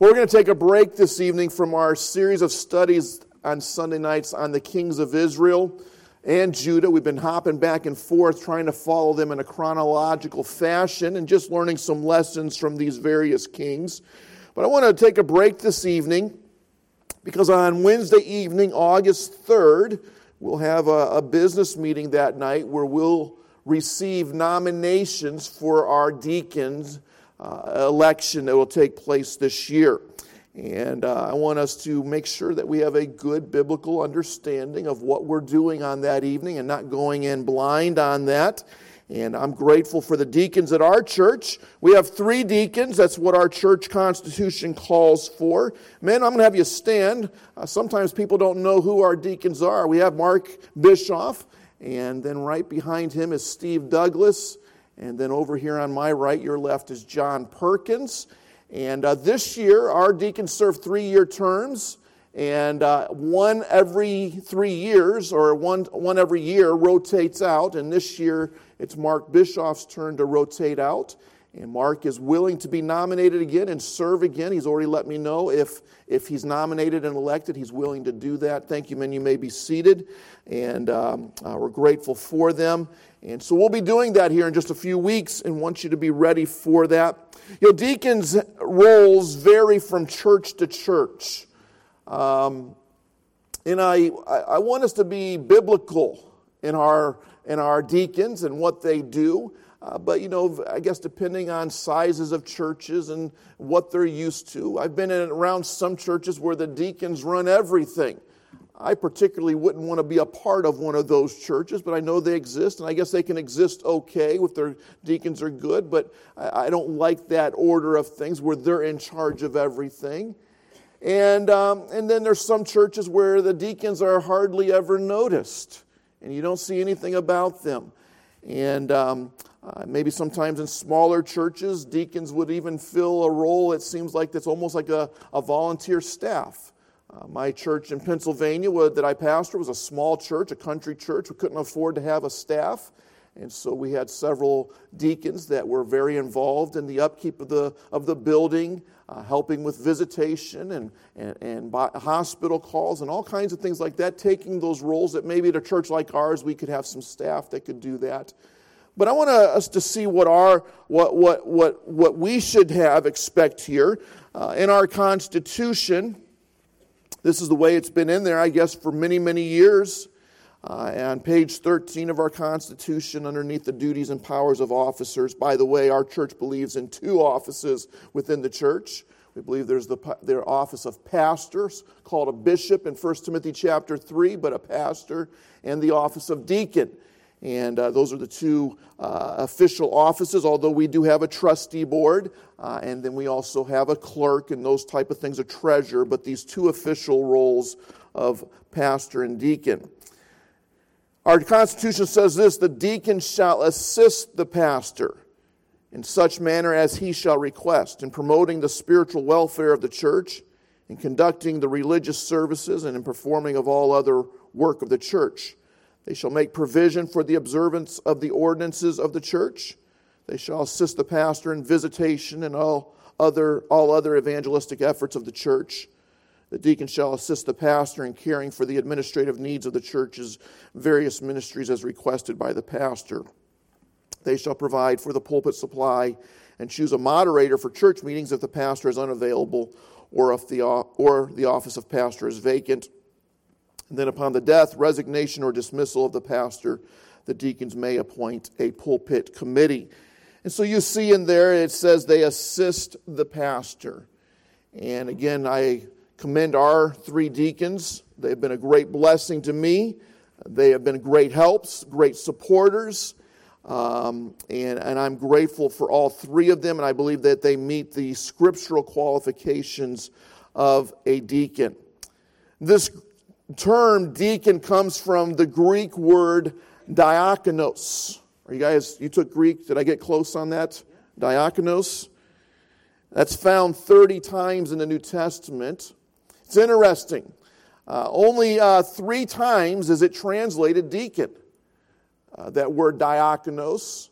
We're going to take a break this evening from our series of studies on Sunday nights on the kings of Israel and Judah. We've been hopping back and forth trying to follow them in a chronological fashion and just learning some lessons from these various kings. But I want to take a break this evening because on Wednesday evening, August 3rd, we'll have a, a business meeting that night where we'll receive nominations for our deacons uh, election that will take place this year. And uh, I want us to make sure that we have a good biblical understanding of what we're doing on that evening and not going in blind on that. And I'm grateful for the deacons at our church. We have three deacons. That's what our church constitution calls for. Men, I'm going to have you stand. Uh, sometimes people don't know who our deacons are. We have Mark Bischoff, and then right behind him is Steve Douglas. And then over here on my right, your left, is John Perkins. And uh, this year, our deacons serve three year terms. And uh, one every three years, or one, one every year, rotates out. And this year, it's Mark Bischoff's turn to rotate out. And Mark is willing to be nominated again and serve again. He's already let me know if, if he's nominated and elected, he's willing to do that. Thank you, men. You may be seated. And um, uh, we're grateful for them. And so we'll be doing that here in just a few weeks and want you to be ready for that. You know, deacons' roles vary from church to church. Um, and I, I want us to be biblical in our, in our deacons and what they do. Uh, but, you know, I guess depending on sizes of churches and what they're used to. I've been in around some churches where the deacons run everything. I particularly wouldn't want to be a part of one of those churches, but I know they exist, and I guess they can exist okay if their deacons are good, but I don't like that order of things where they're in charge of everything. And, um, and then there's some churches where the deacons are hardly ever noticed, and you don't see anything about them. And um, uh, maybe sometimes in smaller churches, deacons would even fill a role, it seems like that's almost like a, a volunteer staff. Uh, my church in Pennsylvania that I pastor was a small church, a country church. We couldn't afford to have a staff. And so we had several deacons that were very involved in the upkeep of the, of the building, uh, helping with visitation and, and, and hospital calls and all kinds of things like that, taking those roles that maybe at a church like ours we could have some staff that could do that. But I want us to see what, our, what, what, what, what we should have, expect here. Uh, in our Constitution, this is the way it's been in there, I guess, for many, many years. Uh, on page 13 of our Constitution, underneath the duties and powers of officers, by the way, our church believes in two offices within the church. We believe there's the their office of pastors, called a bishop in 1 Timothy chapter 3, but a pastor, and the office of deacon. And uh, those are the two uh, official offices, although we do have a trustee board, uh, and then we also have a clerk and those type of things, a treasurer, but these two official roles of pastor and deacon. Our Constitution says this the deacon shall assist the pastor in such manner as he shall request in promoting the spiritual welfare of the church, in conducting the religious services, and in performing of all other work of the church they shall make provision for the observance of the ordinances of the church. They shall assist the pastor in visitation and all other, all other evangelistic efforts of the church. The deacon shall assist the pastor in caring for the administrative needs of the church's various ministries as requested by the pastor. They shall provide for the pulpit supply and choose a moderator for church meetings if the pastor is unavailable or if the, or the office of pastor is vacant. And then, upon the death, resignation, or dismissal of the pastor, the deacons may appoint a pulpit committee. And so you see in there it says they assist the pastor. And again, I commend our three deacons. They've been a great blessing to me. They have been great helps, great supporters. Um, and, and I'm grateful for all three of them, and I believe that they meet the scriptural qualifications of a deacon. This term deacon comes from the Greek word diakonos. Are you guys, you took Greek? Did I get close on that? Diakonos. That's found 30 times in the New Testament. It's interesting. Uh, only uh, three times is it translated deacon. Uh, that word diakonos.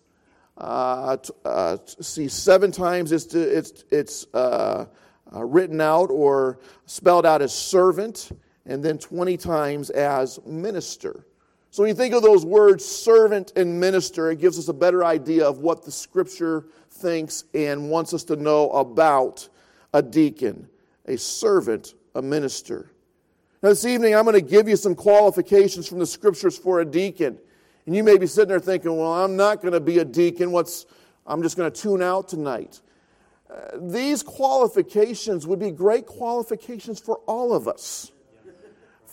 Uh, uh, see, seven times it's, it's, it's uh, uh, written out or spelled out as servant, and then 20 times as minister. So when you think of those words, servant and minister, it gives us a better idea of what the scripture thinks and wants us to know about a deacon, a servant, a minister. Now, this evening, I'm going to give you some qualifications from the scriptures for a deacon. And you may be sitting there thinking, well, I'm not going to be a deacon. What's, I'm just going to tune out tonight. Uh, these qualifications would be great qualifications for all of us.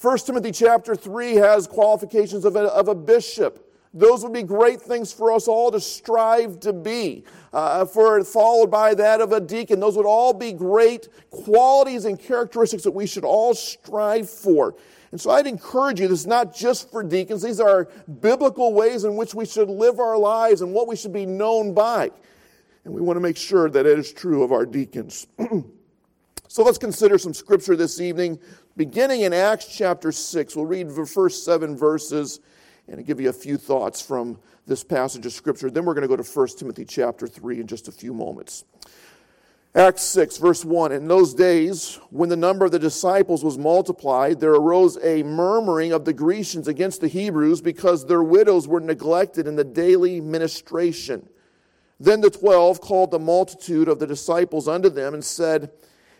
1 Timothy chapter 3 has qualifications of a, of a bishop. Those would be great things for us all to strive to be. Uh, for followed by that of a deacon. Those would all be great qualities and characteristics that we should all strive for. And so I'd encourage you, this is not just for deacons, these are biblical ways in which we should live our lives and what we should be known by. And we want to make sure that it is true of our deacons. so let's consider some scripture this evening, beginning in Acts chapter 6. We'll read the first seven verses and give you a few thoughts from this passage of Scripture. Then we're going to go to 1 Timothy chapter 3 in just a few moments. Acts 6, verse 1 In those days, when the number of the disciples was multiplied, there arose a murmuring of the Grecians against the Hebrews because their widows were neglected in the daily ministration. Then the twelve called the multitude of the disciples unto them and said,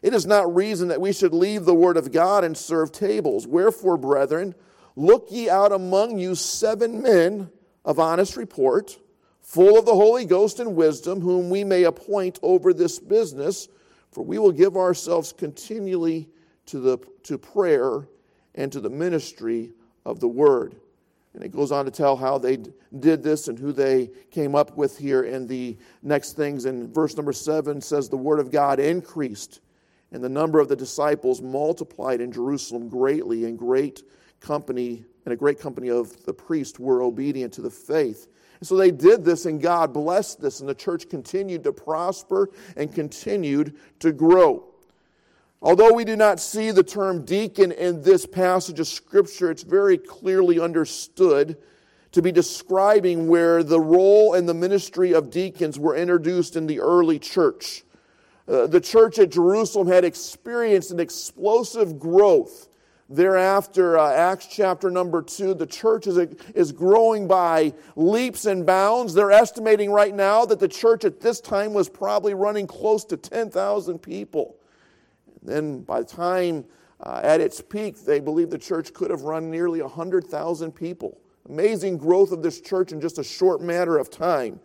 It is not reason that we should leave the word of God and serve tables. Wherefore, brethren, Look ye out among you seven men of honest report, full of the Holy Ghost and wisdom, whom we may appoint over this business, for we will give ourselves continually to, the, to prayer and to the ministry of the word. And it goes on to tell how they did this and who they came up with here. And the next things in verse number seven says, The word of God increased, and the number of the disciples multiplied in Jerusalem greatly, and great company and a great company of the priests were obedient to the faith. And so they did this, and God blessed this, and the church continued to prosper and continued to grow. Although we do not see the term deacon in this passage of Scripture, it's very clearly understood to be describing where the role and the ministry of deacons were introduced in the early church. Uh, the church at Jerusalem had experienced an explosive growth Thereafter, uh, Acts chapter number two, the church is, is growing by leaps and bounds. They're estimating right now that the church at this time was probably running close to 10,000 people. And then by the time uh, at its peak, they believe the church could have run nearly 100,000 people. Amazing growth of this church in just a short matter of time.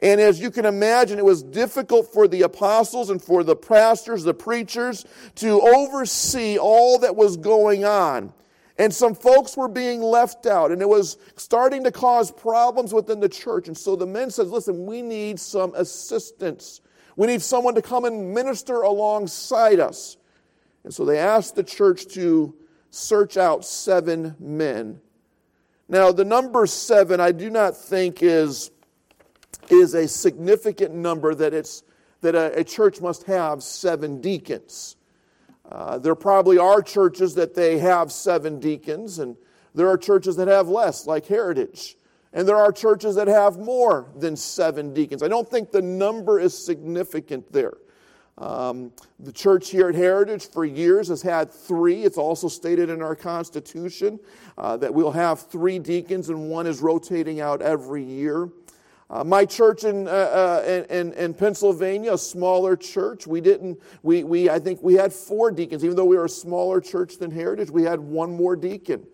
And as you can imagine, it was difficult for the apostles and for the pastors, the preachers, to oversee all that was going on. And some folks were being left out, and it was starting to cause problems within the church. And so the men said, Listen, we need some assistance. We need someone to come and minister alongside us. And so they asked the church to search out seven men. Now, the number seven, I do not think is is a significant number that, it's, that a, a church must have seven deacons. Uh, there probably are churches that they have seven deacons, and there are churches that have less, like Heritage. And there are churches that have more than seven deacons. I don't think the number is significant there. Um, the church here at Heritage for years has had three. It's also stated in our Constitution uh, that we'll have three deacons, and one is rotating out every year. Uh, my church in, uh, uh, in, in, Pennsylvania, a smaller church, we didn't, we, we, I think we had four deacons. Even though we were a smaller church than Heritage, we had one more deacon.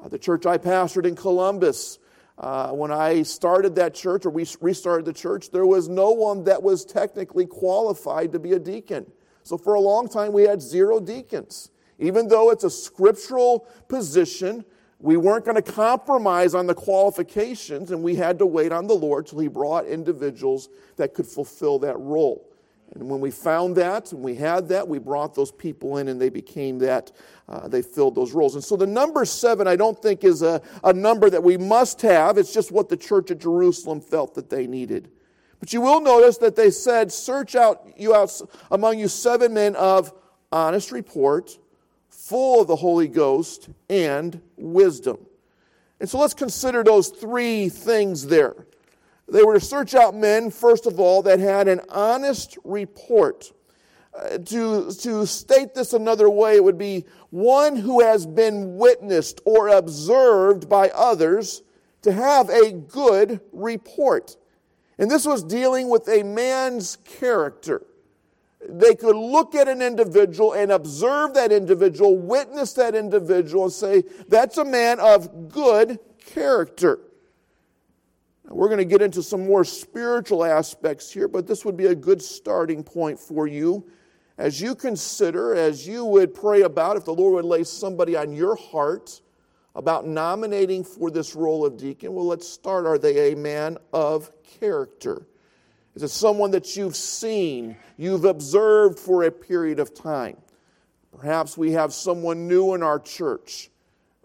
Uh, the church I pastored in Columbus, uh, when I started that church, or we restarted the church, there was no one that was technically qualified to be a deacon. So for a long time, we had zero deacons. Even though it's a scriptural position, we weren't going to compromise on the qualifications, and we had to wait on the Lord till He brought individuals that could fulfill that role. And when we found that and we had that, we brought those people in and they became that, uh, they filled those roles. And so the number seven, I don't think, is a, a number that we must have. It's just what the church at Jerusalem felt that they needed. But you will notice that they said, Search out you out among you seven men of honest report full of the Holy Ghost and wisdom. And so let's consider those three things there. They were to search out men, first of all, that had an honest report. Uh, to, to state this another way, it would be one who has been witnessed or observed by others to have a good report. And this was dealing with a man's character. They could look at an individual and observe that individual, witness that individual, and say, that's a man of good character. Now, we're going to get into some more spiritual aspects here, but this would be a good starting point for you as you consider, as you would pray about if the Lord would lay somebody on your heart about nominating for this role of deacon. Well, let's start. Are they a man of character? Is it someone that you've seen, you've observed for a period of time? Perhaps we have someone new in our church.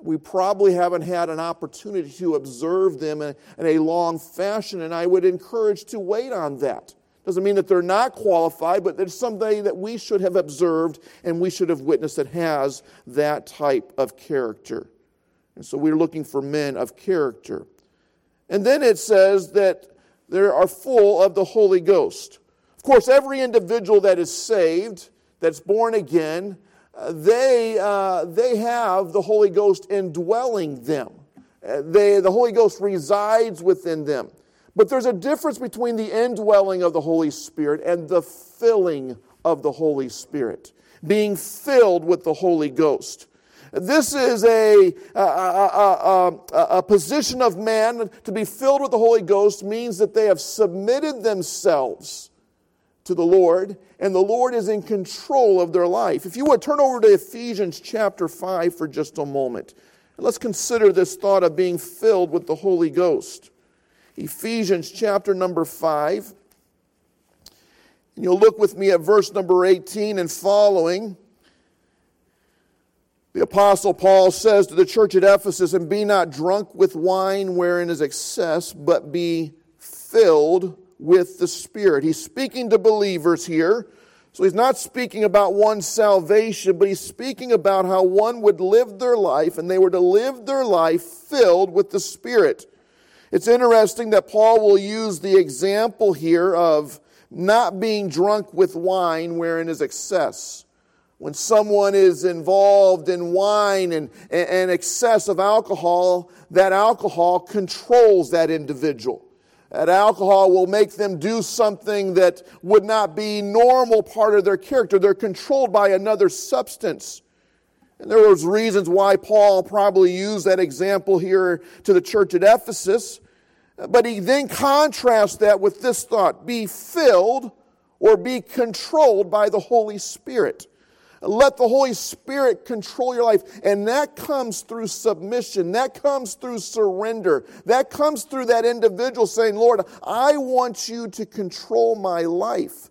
We probably haven't had an opportunity to observe them in, a long fashion, and I would encourage to wait on that. Doesn't mean that they're not qualified, but there's somebody that we should have observed and we should have witnessed that has that type of character. And so we're looking for men of character. And then it says that they are full of the Holy Ghost. Of course, every individual that is saved, that's born again, uh, they, uh, they have the Holy Ghost indwelling them. Uh, they, the Holy Ghost resides within them. But there's a difference between the indwelling of the Holy Spirit and the filling of the Holy Spirit, being filled with the Holy Ghost. This is a, a, um, a, a, position of man to be filled with the Holy Ghost means that they have submitted themselves to the Lord, and the Lord is in control of their life. If you would turn over to Ephesians chapter 5 for just a moment, let's consider this thought of being filled with the Holy Ghost. Ephesians chapter number 5. And you'll look with me at verse number 18 and following. The Apostle Paul says to the church at Ephesus, And be not drunk with wine wherein is excess, but be filled with the Spirit. He's speaking to believers here. So he's not speaking about one's salvation, but he's speaking about how one would live their life, and they were to live their life filled with the Spirit. It's interesting that Paul will use the example here of not being drunk with wine wherein is excess. When someone is involved in wine and, and excess of alcohol, that alcohol controls that individual. That alcohol will make them do something that would not be normal part of their character. They're controlled by another substance. And there was reasons why Paul probably used that example here to the church at Ephesus. But he then contrasts that with this thought be filled or be controlled by the Holy Spirit. Let the Holy Spirit control your life. And that comes through submission. That comes through surrender. That comes through that individual saying, Lord, I want you to control my life.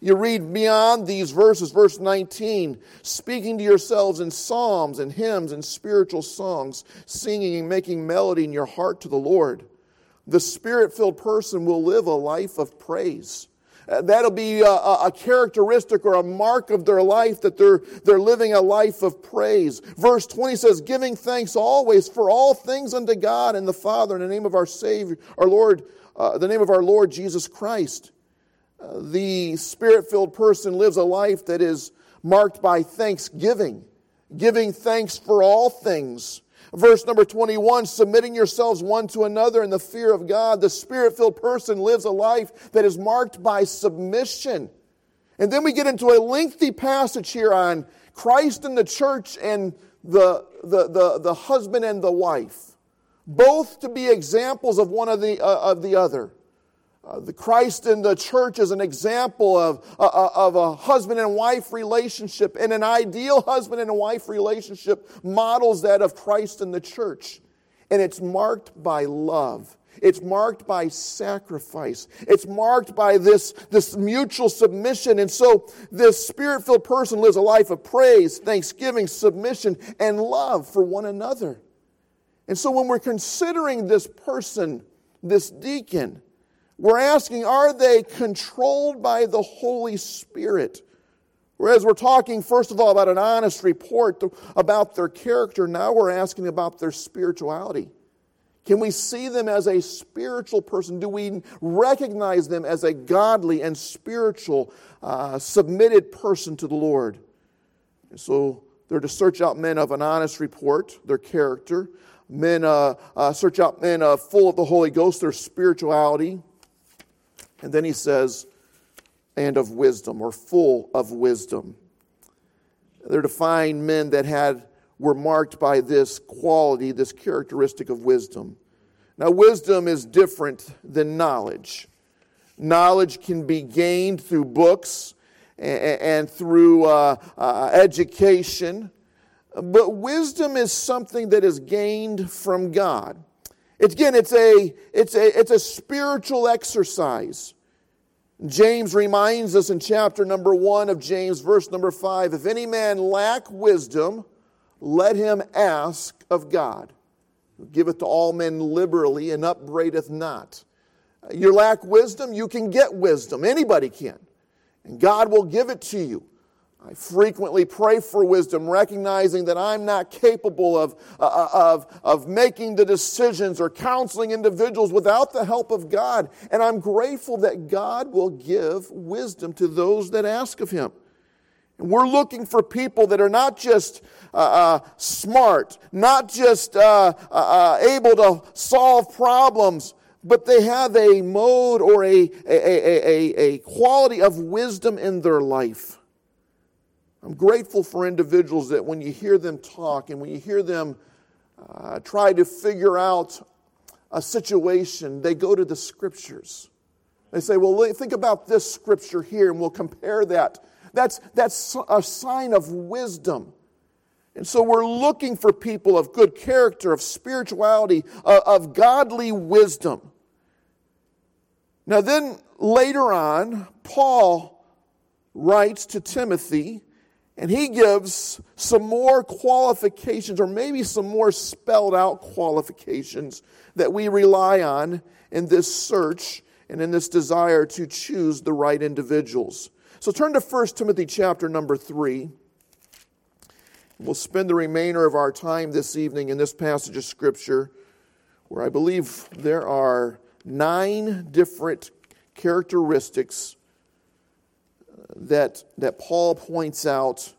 You read beyond these verses, verse 19, speaking to yourselves in psalms and hymns and spiritual songs, singing and making melody in your heart to the Lord. The spirit filled person will live a life of praise. Uh, that'll be a, a, characteristic or a mark of their life that they're, they're living a life of praise. Verse 20 says, giving thanks always for all things unto God and the Father in the name of our Savior, our Lord, uh, the name of our Lord Jesus Christ. Uh, the spirit filled person lives a life that is marked by thanksgiving, giving thanks for all things. Verse number 21 submitting yourselves one to another in the fear of God. The spirit filled person lives a life that is marked by submission. And then we get into a lengthy passage here on Christ and the church and the, the, the, the husband and the wife, both to be examples of one of the, uh, of the other. Uh, the Christ in the church is an example of, uh, uh, of a husband and wife relationship, and an ideal husband and wife relationship models that of Christ in the church. And it's marked by love. It's marked by sacrifice. It's marked by this, this mutual submission. And so, this spirit filled person lives a life of praise, thanksgiving, submission, and love for one another. And so, when we're considering this person, this deacon, we're asking, are they controlled by the Holy Spirit? Whereas we're talking, first of all, about an honest report about their character, now we're asking about their spirituality. Can we see them as a spiritual person? Do we recognize them as a godly and spiritual, uh, submitted person to the Lord? And so they're to search out men of an honest report, their character, men uh, uh, search out men uh, full of the Holy Ghost, their spirituality. And then he says, and of wisdom, or full of wisdom. They're find men that had were marked by this quality, this characteristic of wisdom. Now, wisdom is different than knowledge. Knowledge can be gained through books and, through uh, uh, education, but wisdom is something that is gained from God. It's, again, it's a, it's, a, it's a spiritual exercise. James reminds us in chapter number one of James, verse number five if any man lack wisdom, let him ask of God. Who giveth to all men liberally and upbraideth not. You lack wisdom, you can get wisdom. Anybody can. And God will give it to you. I frequently pray for wisdom, recognizing that I'm not capable of, uh, uh, of, of making the decisions or counseling individuals without the help of God. And I'm grateful that God will give wisdom to those that ask of Him. And we're looking for people that are not just uh, uh, smart, not just uh, uh, able to solve problems, but they have a mode or a, a, a, a, quality of wisdom in their life. I'm grateful for individuals that when you hear them talk and when you hear them uh, try to figure out a situation, they go to the scriptures. They say, Well, think about this scripture here, and we'll compare that. That's, that's a sign of wisdom. And so we're looking for people of good character, of spirituality, uh, of godly wisdom. Now, then later on, Paul writes to Timothy and he gives some more qualifications, or maybe some more spelled out qualifications that we rely on in this search and in this desire to choose the right individuals. So turn to 1 Timothy chapter number 3. We'll spend the remainder of our time this evening in this passage of Scripture, where I believe there are nine different characteristics that, that Paul points out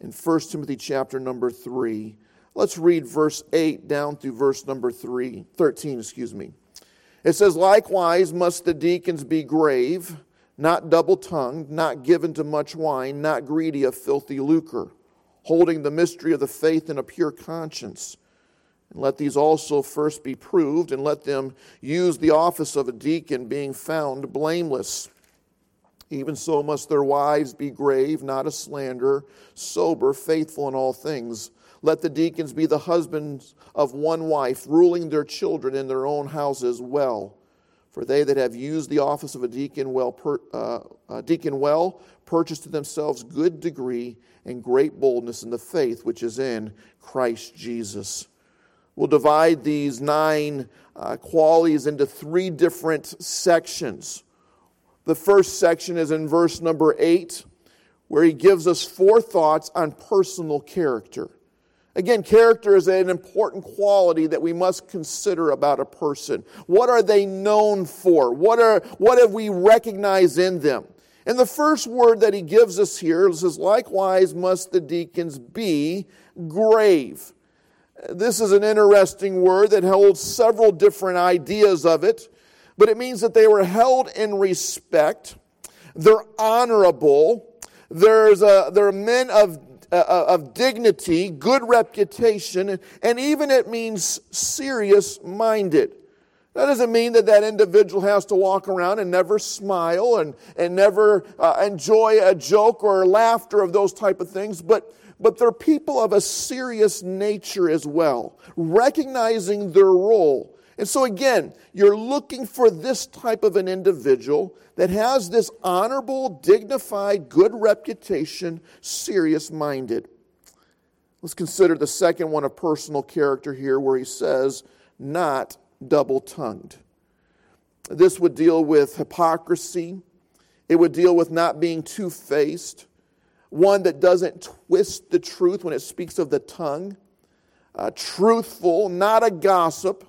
in 1 Timothy chapter number 3. Let's read verse 8 down through verse number 3, 13, excuse me. It says, Likewise must the deacons be grave, not double tongued, not given to much wine, not greedy of filthy lucre, holding the mystery of the faith in a pure conscience. And let these also first be proved, and let them use the office of a deacon, being found blameless. Even so must their wives be grave, not a slanderer, sober, faithful in all things. Let the deacons be the husbands of one wife, ruling their children in their own houses well. For they that have used the office of a deacon well, per, uh, a deacon well, purchase to themselves good degree and great boldness in the faith which is in Christ Jesus. We'll divide these nine uh, qualities into three different sections. The first section is in verse number 8, where he gives us four thoughts on personal character. Again, character is an important quality that we must consider about a person. What are they known for? What, are, what have we recognized in them? And the first word that he gives us here says, likewise must the deacons be grave. This is an interesting word that holds several different ideas of it but it means that they were held in respect. They're honorable. There's a, they're men of, uh, of dignity, good reputation, and even it means serious minded. That doesn't mean that that individual has to walk around and never smile and, and never uh, enjoy a joke or laughter of those type of things, but, but they're people of a serious nature as well, recognizing their role and so, again, you're looking for this type of an individual that has this honorable, dignified, good reputation, serious minded. Let's consider the second one of personal character here, where he says, not double tongued. This would deal with hypocrisy, it would deal with not being two faced, one that doesn't twist the truth when it speaks of the tongue. uh, truthful, not a gossip.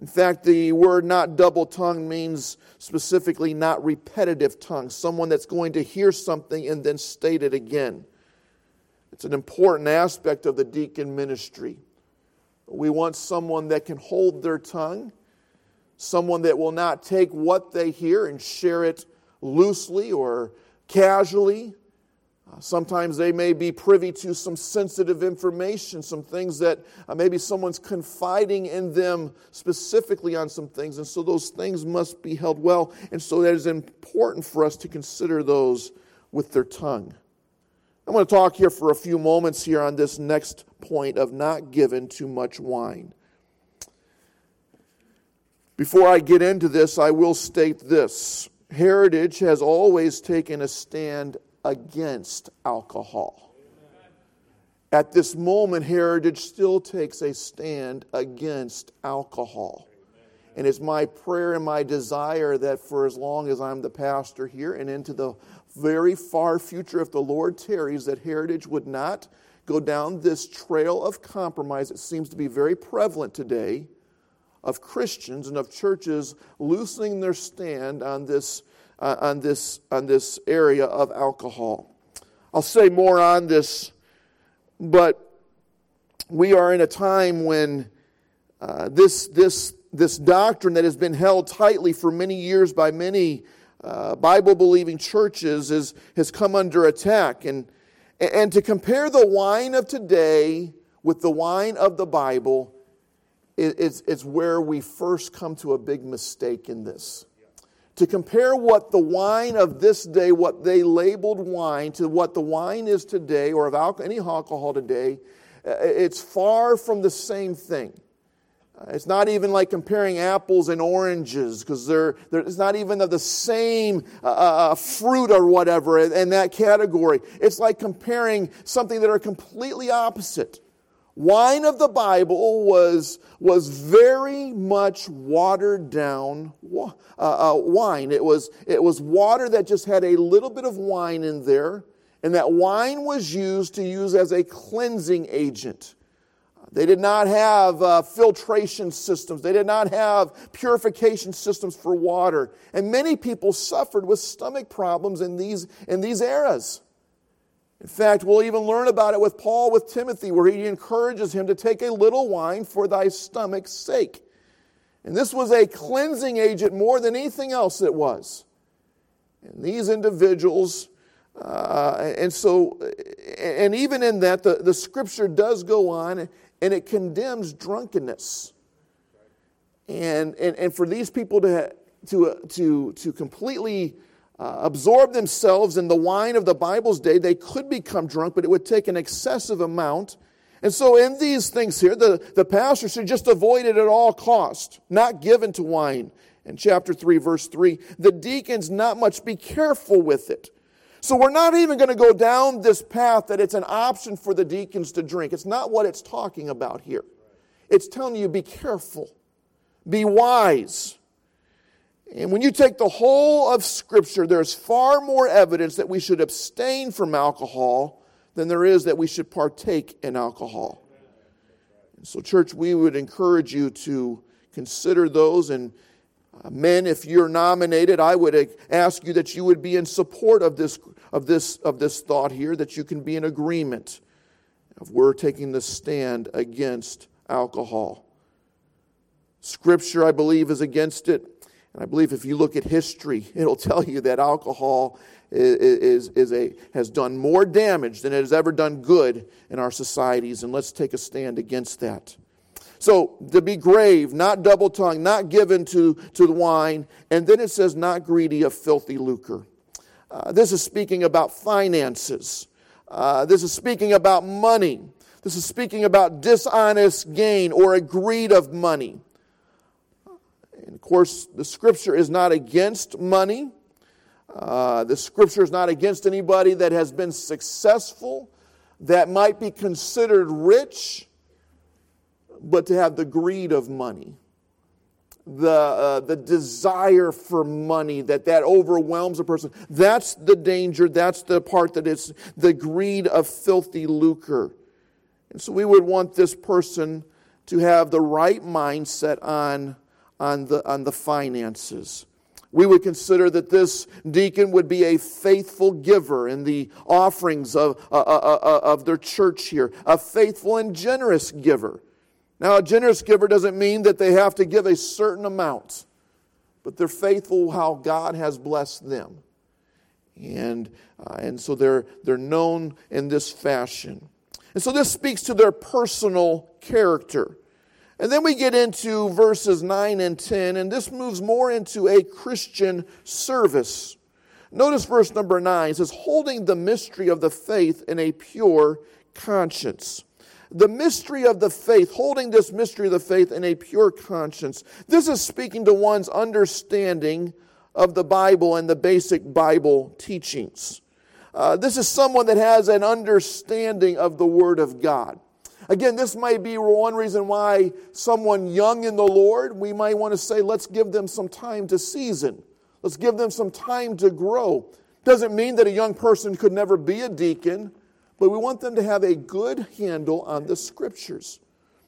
In fact, the word not double tongued means specifically not repetitive tongue, someone that's going to hear something and then state it again. It's an important aspect of the deacon ministry. We want someone that can hold their tongue, someone that will not take what they hear and share it loosely or casually, uh, sometimes they may be privy to some sensitive information, some things that uh, maybe someone's confiding in them specifically on some things, and so those things must be held well. And so that is important for us to consider those with their tongue. I'm going to talk here for a few moments here on this next point of not given too much wine. Before I get into this, I will state this Heritage has always taken a stand against alcohol. At this moment, Heritage still takes a stand against alcohol. And it's my prayer and my desire that for as long as I'm the pastor here and into the very far future, if the Lord tarries, that Heritage would not go down this trail of compromise. that seems to be very prevalent today of Christians and of churches loosening their stand on this uh, on, this, on this area of alcohol. I'll say more on this, but we are in a time when uh, this, this, this doctrine that has been held tightly for many years by many uh, Bible believing churches is, has come under attack. And, and to compare the wine of today with the wine of the Bible, it's, it's where we first come to a big mistake in this to compare what the wine of this day, what they labeled wine, to what the wine is today, or of alcohol, any alcohol today, uh, it's far from the same thing. Uh, it's not even like comparing apples and oranges because they're, they're, it's not even of the same uh, uh, fruit or whatever in that category. It's like comparing something that are completely opposite. Wine of the Bible was, was very much watered down uh, uh, wine. It was, it was water that just had a little bit of wine in there, and that wine was used to use as a cleansing agent. They did not have uh, filtration systems. They did not have purification systems for water. And many people suffered with stomach problems in these, in these eras. In fact, we'll even learn about it with Paul with Timothy, where he encourages him to take a little wine for thy stomach's sake. And this was a cleansing agent more than anything else it was. And these individuals, uh, and so, and even in that, the, the scripture does go on and it condemns drunkenness. And, and, and for these people to, to, to, to completely uh, absorb themselves in the wine of the Bible's day, they could become drunk, but it would take an excessive amount. And so, in these things here, the, the pastor should just avoid it at all cost, not given to wine. In chapter 3, verse 3, the deacons not much be careful with it. So, we're not even going to go down this path that it's an option for the deacons to drink. It's not what it's talking about here. It's telling you be careful, be wise. And when you take the whole of Scripture, there's far more evidence that we should abstain from alcohol than there is that we should partake in alcohol. So, church, we would encourage you to consider those. And uh, men, if you're nominated, I would ask you that you would be in support of this, of this, of this thought here, that you can be in agreement of we're taking the stand against alcohol. Scripture, I believe, is against it. And I believe if you look at history, it'll tell you that alcohol is, is, a, has done more damage than it has ever done good in our societies. And let's take a stand against that. So, to be grave, not double tongued, not given to, to the wine. And then it says, not greedy of filthy lucre. Uh, this is speaking about finances. Uh, this is speaking about money. This is speaking about dishonest gain or a greed of money. And of course, the scripture is not against money. Uh, the scripture is not against anybody that has been successful, that might be considered rich, but to have the greed of money, the, uh, the desire for money, that that overwhelms a person. That's the danger. That's the part that it's the greed of filthy lucre. And so we would want this person to have the right mindset on, on, the, on the finances. We would consider that this deacon would be a faithful giver in the offerings of, uh, uh, uh, uh, of their church here, a faithful and generous giver. Now, a generous giver doesn't mean that they have to give a certain amount, but they're faithful how God has blessed them. And, uh, and so they're, they're known in this fashion. And so this speaks to their personal character. And then we get into verses 9 and 10, and this moves more into a Christian service. Notice verse number 9 it says, holding the mystery of the faith in a pure conscience. The mystery of the faith, holding this mystery of the faith in a pure conscience. This is speaking to one's understanding of the Bible and the basic Bible teachings. Uh, this is someone that has an understanding of the Word of God. Again, this might be one reason why someone young in the Lord, we might want to say, let's give them some time to season. Let's give them some time to grow. Doesn't mean that a young person could never be a deacon, but we want them to have a good handle on the scriptures.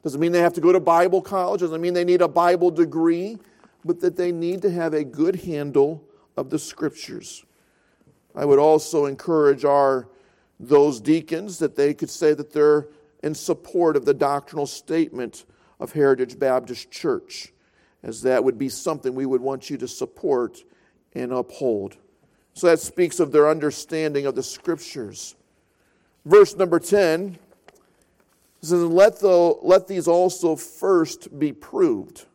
Doesn't mean they have to go to Bible college, doesn't mean they need a Bible degree, but that they need to have a good handle of the scriptures. I would also encourage our those deacons that they could say that they're in support of the doctrinal statement of Heritage Baptist Church, as that would be something we would want you to support and uphold. So that speaks of their understanding of the scriptures. Verse number 10 says, let, the, let these also first be proved.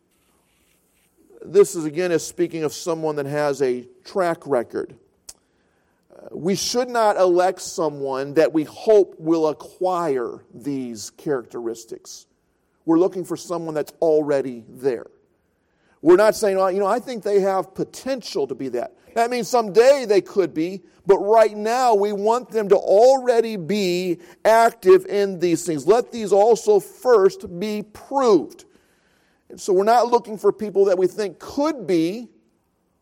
This is again is speaking of someone that has a track record we should not elect someone that we hope will acquire these characteristics. We're looking for someone that's already there. We're not saying, well, you know, I think they have potential to be that. That means someday they could be, but right now we want them to already be active in these things. Let these also first be proved. And so we're not looking for people that we think could be,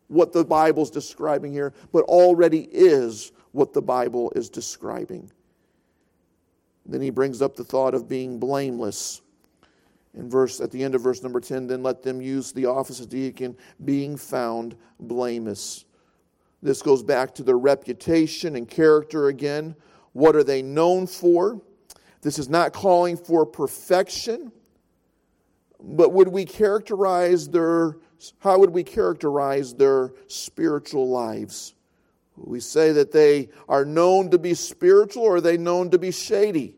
what the Bible's describing here, but already is what the Bible is describing. Then he brings up the thought of being blameless. In verse at the end of verse number 10, then let them use the office of deacon being found blameless. This goes back to their reputation and character again. What are they known for? This is not calling for perfection, but would we characterize their how would we characterize their spiritual lives? We say that they are known to be spiritual or are they known to be shady?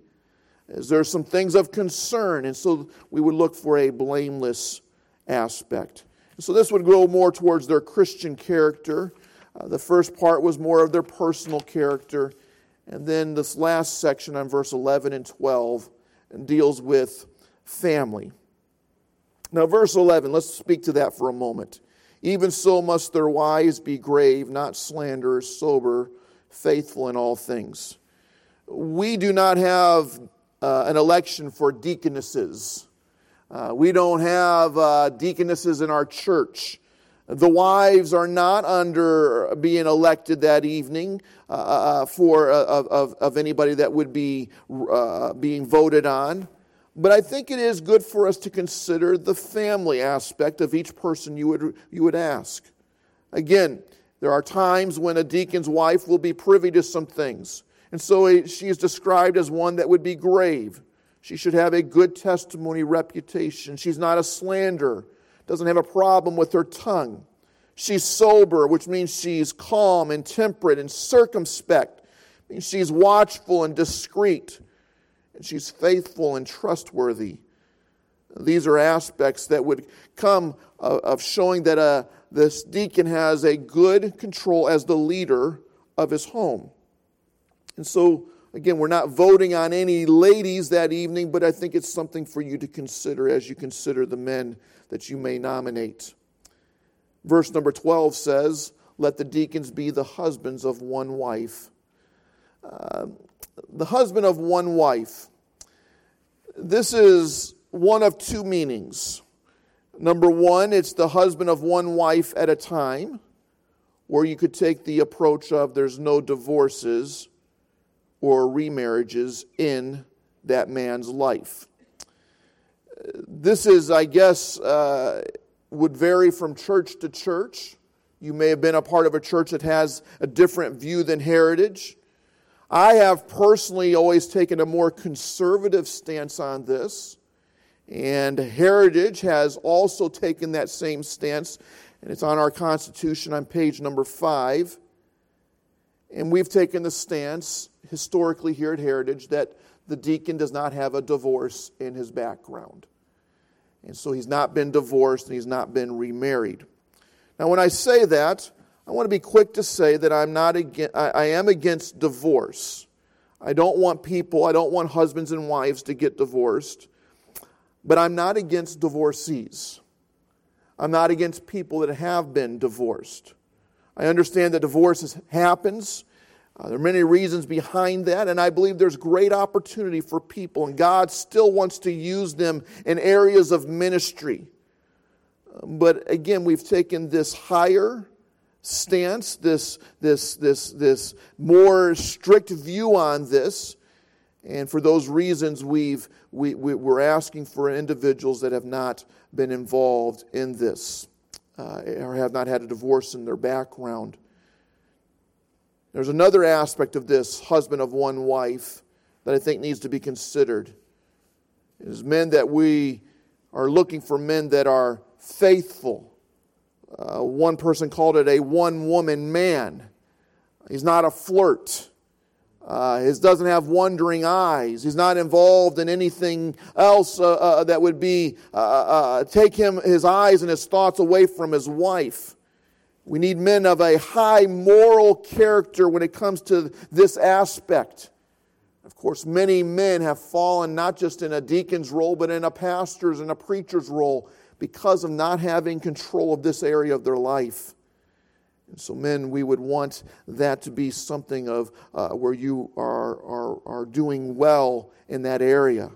Is there some things of concern? And so we would look for a blameless aspect. So this would go more towards their Christian character. Uh, the first part was more of their personal character. And then this last section on verse 11 and 12 deals with family. Now, verse 11, let's speak to that for a moment. Even so must their wives be grave, not slanderers, sober, faithful in all things. We do not have uh, an election for deaconesses. Uh, we don't have uh, deaconesses in our church. The wives are not under being elected that evening uh, uh, for uh, of, of, anybody that would be being voted on. But I think it is good for us to consider the family aspect of each person you would, you would ask. Again, there are times when a deacon's wife will be privy to some things. And so she is described as one that would be grave. She should have a good testimony reputation. She's not a slanderer, doesn't have a problem with her tongue. She's sober, which means she's calm and temperate and circumspect. Means she's watchful and discreet and she's faithful and trustworthy. These are aspects that would come of showing that uh, this deacon has a good control as the leader of his home. And so, again, we're not voting on any ladies that evening, but I think it's something for you to consider as you consider the men that you may nominate. Verse number 12 says, Let the deacons be the husbands of one wife. Uh, the husband of one wife. This is one of two meanings. Number one, it's the husband of one wife at a time, or you could take the approach of there's no divorces or remarriages in that man's life. This is, I guess, uh, would vary from church to church. You may have been a part of a church that has a different view than heritage. I have personally always taken a more conservative stance on this, and Heritage has also taken that same stance, and it's on our Constitution on page number five. And we've taken the stance historically here at Heritage that the deacon does not have a divorce in his background. And so he's not been divorced and he's not been remarried. Now, when I say that, I want to be quick to say that I'm not against, I am against divorce. I don't want people, I don't want husbands and wives to get divorced, but I'm not against divorcees. I'm not against people that have been divorced. I understand that divorce happens. Uh, there are many reasons behind that, and I believe there's great opportunity for people, and God still wants to use them in areas of ministry. But again, we've taken this higher stance, this, this, this, this more strict view on this. And for those reasons, we've, we, we, are asking for individuals that have not been involved in this uh, or have not had a divorce in their background. There's another aspect of this husband of one wife that I think needs to be considered. It is men that we are looking for men that are faithful. Uh, one person called it a one woman man. He's not a flirt. Uh, he doesn't have wandering eyes. He's not involved in anything else uh, uh, that would be uh, uh, take him his eyes and his thoughts away from his wife. We need men of a high moral character when it comes to this aspect. Of course, many men have fallen not just in a deacon's role, but in a pastor's and a preacher's role because of not having control of this area of their life. And so, men, we would want that to be something of uh, where you are, are, are doing well in that area.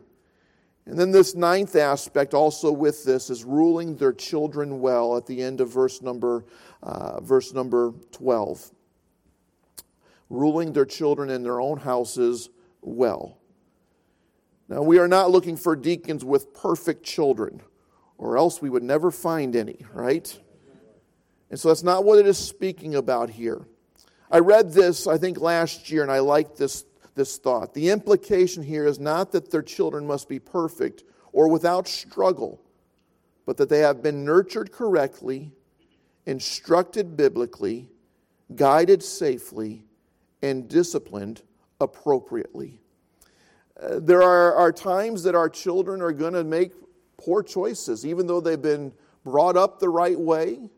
And then this ninth aspect, also with this, is ruling their children well at the end of verse number, uh, verse number 12. Ruling their children in their own houses well. Now, we are not looking for deacons with perfect children or else we would never find any, right? And so that's not what it is speaking about here. I read this, I think, last year, and I like this, this thought. The implication here is not that their children must be perfect or without struggle, but that they have been nurtured correctly, instructed biblically, guided safely, and disciplined appropriately. Uh, there are, are times that our children are going to make poor choices, even though they've been brought up the right way.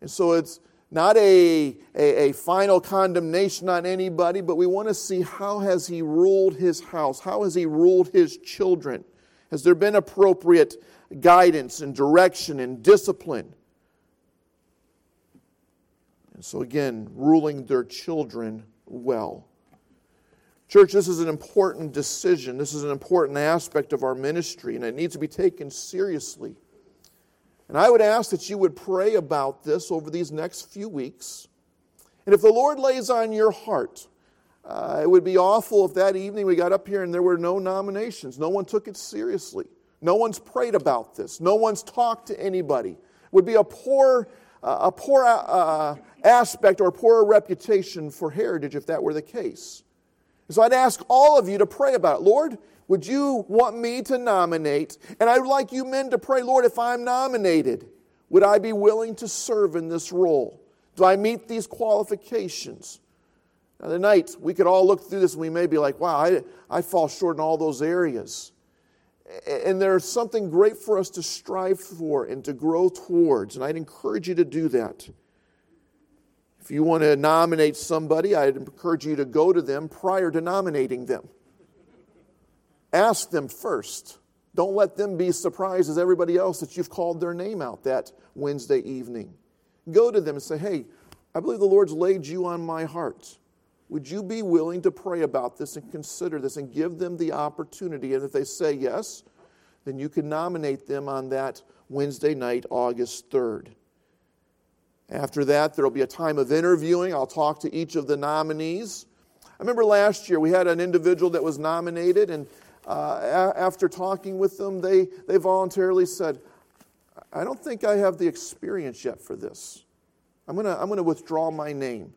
And so it's not a, a, a, final condemnation on anybody, but we want to see how has he ruled his house? How has he ruled his children? Has there been appropriate guidance and direction and discipline? And so, again, ruling their children well. Church, this is an important decision. This is an important aspect of our ministry, and it needs to be taken seriously. And I would ask that you would pray about this over these next few weeks. And if the Lord lays on your heart, uh, it would be awful if that evening we got up here and there were no nominations. No one took it seriously. No one's prayed about this. No one's talked to anybody. It would be a poor, uh, a poor uh, aspect or poor reputation for heritage if that were the case. So I'd ask all of you to pray about it. Lord, would you want me to nominate? And I'd like you men to pray, Lord, if I'm nominated, would I be willing to serve in this role? Do I meet these qualifications? Now, tonight, we could all look through this and we may be like, wow, I, I fall short in all those areas. And there's something great for us to strive for and to grow towards. And I'd encourage you to do that. If you want to nominate somebody, I'd encourage you to go to them prior to nominating them. Ask them first. Don't let them be surprised as everybody else that you've called their name out that Wednesday evening. Go to them and say, Hey, I believe the Lord's laid you on my heart. Would you be willing to pray about this and consider this and give them the opportunity? And if they say yes, then you can nominate them on that Wednesday night, August 3rd. After that, there will be a time of interviewing. I'll talk to each of the nominees. I remember last year we had an individual that was nominated, and uh, a- after talking with them, they, they voluntarily said, I don't think I have the experience yet for this. I'm going to I'm going to withdraw my name.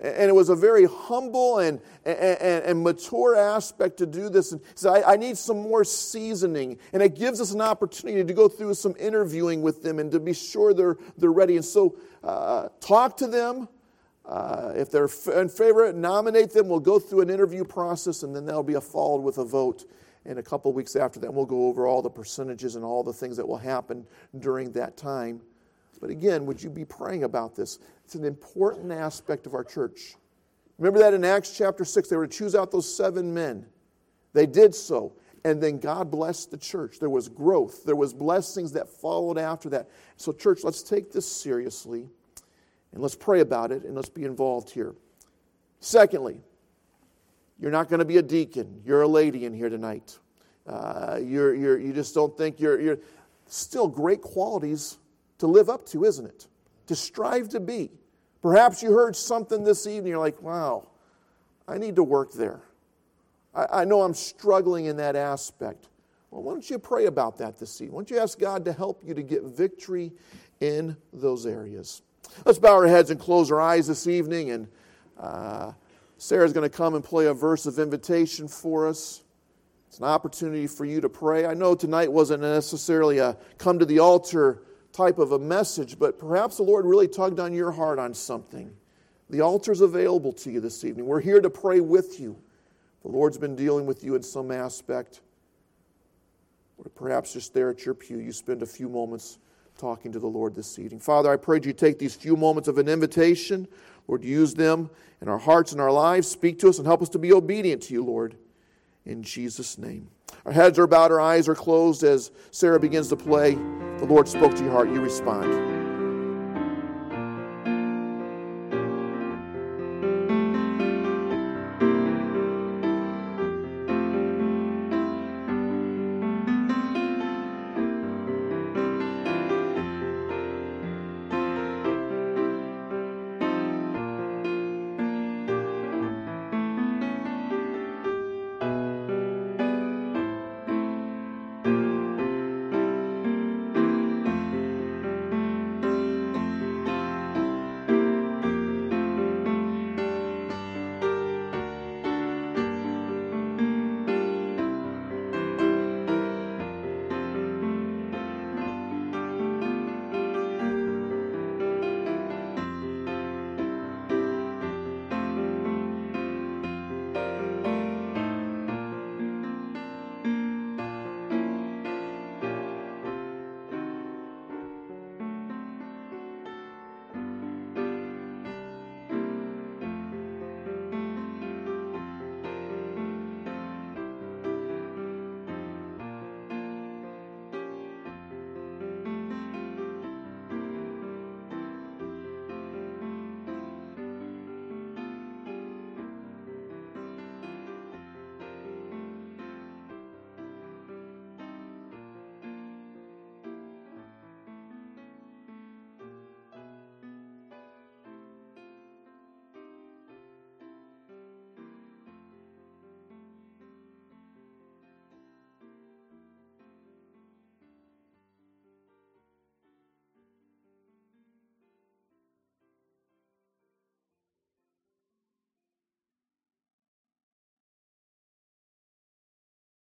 And it was a very humble and, and, and mature aspect to do this. And so I, I, need some more seasoning. And it gives us an opportunity to go through some interviewing with them and to be sure they're, they're ready. And so uh, talk to them. Uh, if they're in favor, nominate them. We'll go through an interview process and then that'll be a followed with a vote. And a couple weeks after that, we'll go over all the percentages and all the things that will happen during that time. But again, would you be praying about this? It's an important aspect of our church. Remember that in Acts chapter 6, they were to choose out those seven men. They did so. And then God blessed the church. There was growth, there was blessings that followed after that. So, church, let's take this seriously and let's pray about it and let's be involved here. Secondly, you're not going to be a deacon. You're a lady in here tonight. Uh, you're, you're, you just don't think you're, you're still great qualities to live up to, isn't it? To strive to be. Perhaps you heard something this evening, you're like, wow, I need to work there. I, I know I'm struggling in that aspect. Well, why don't you pray about that this evening? Why don't you ask God to help you to get victory in those areas? Let's bow our heads and close our eyes this evening. And uh, Sarah's going to come and play a verse of invitation for us. It's an opportunity for you to pray. I know tonight wasn't necessarily a come to the altar type of a message, but perhaps the Lord really tugged on your heart on something. The altar's available to you this evening. We're here to pray with you. The Lord's been dealing with you in some aspect. Or perhaps just there at your pew, you spend a few moments talking to the Lord this evening. Father, I pray you take these few moments of an invitation. Lord, use them in our hearts and our lives. Speak to us and help us to be obedient to you, Lord. In Jesus' name. Our heads are bowed, our eyes are closed as Sarah begins to play. The Lord spoke to your heart, you respond.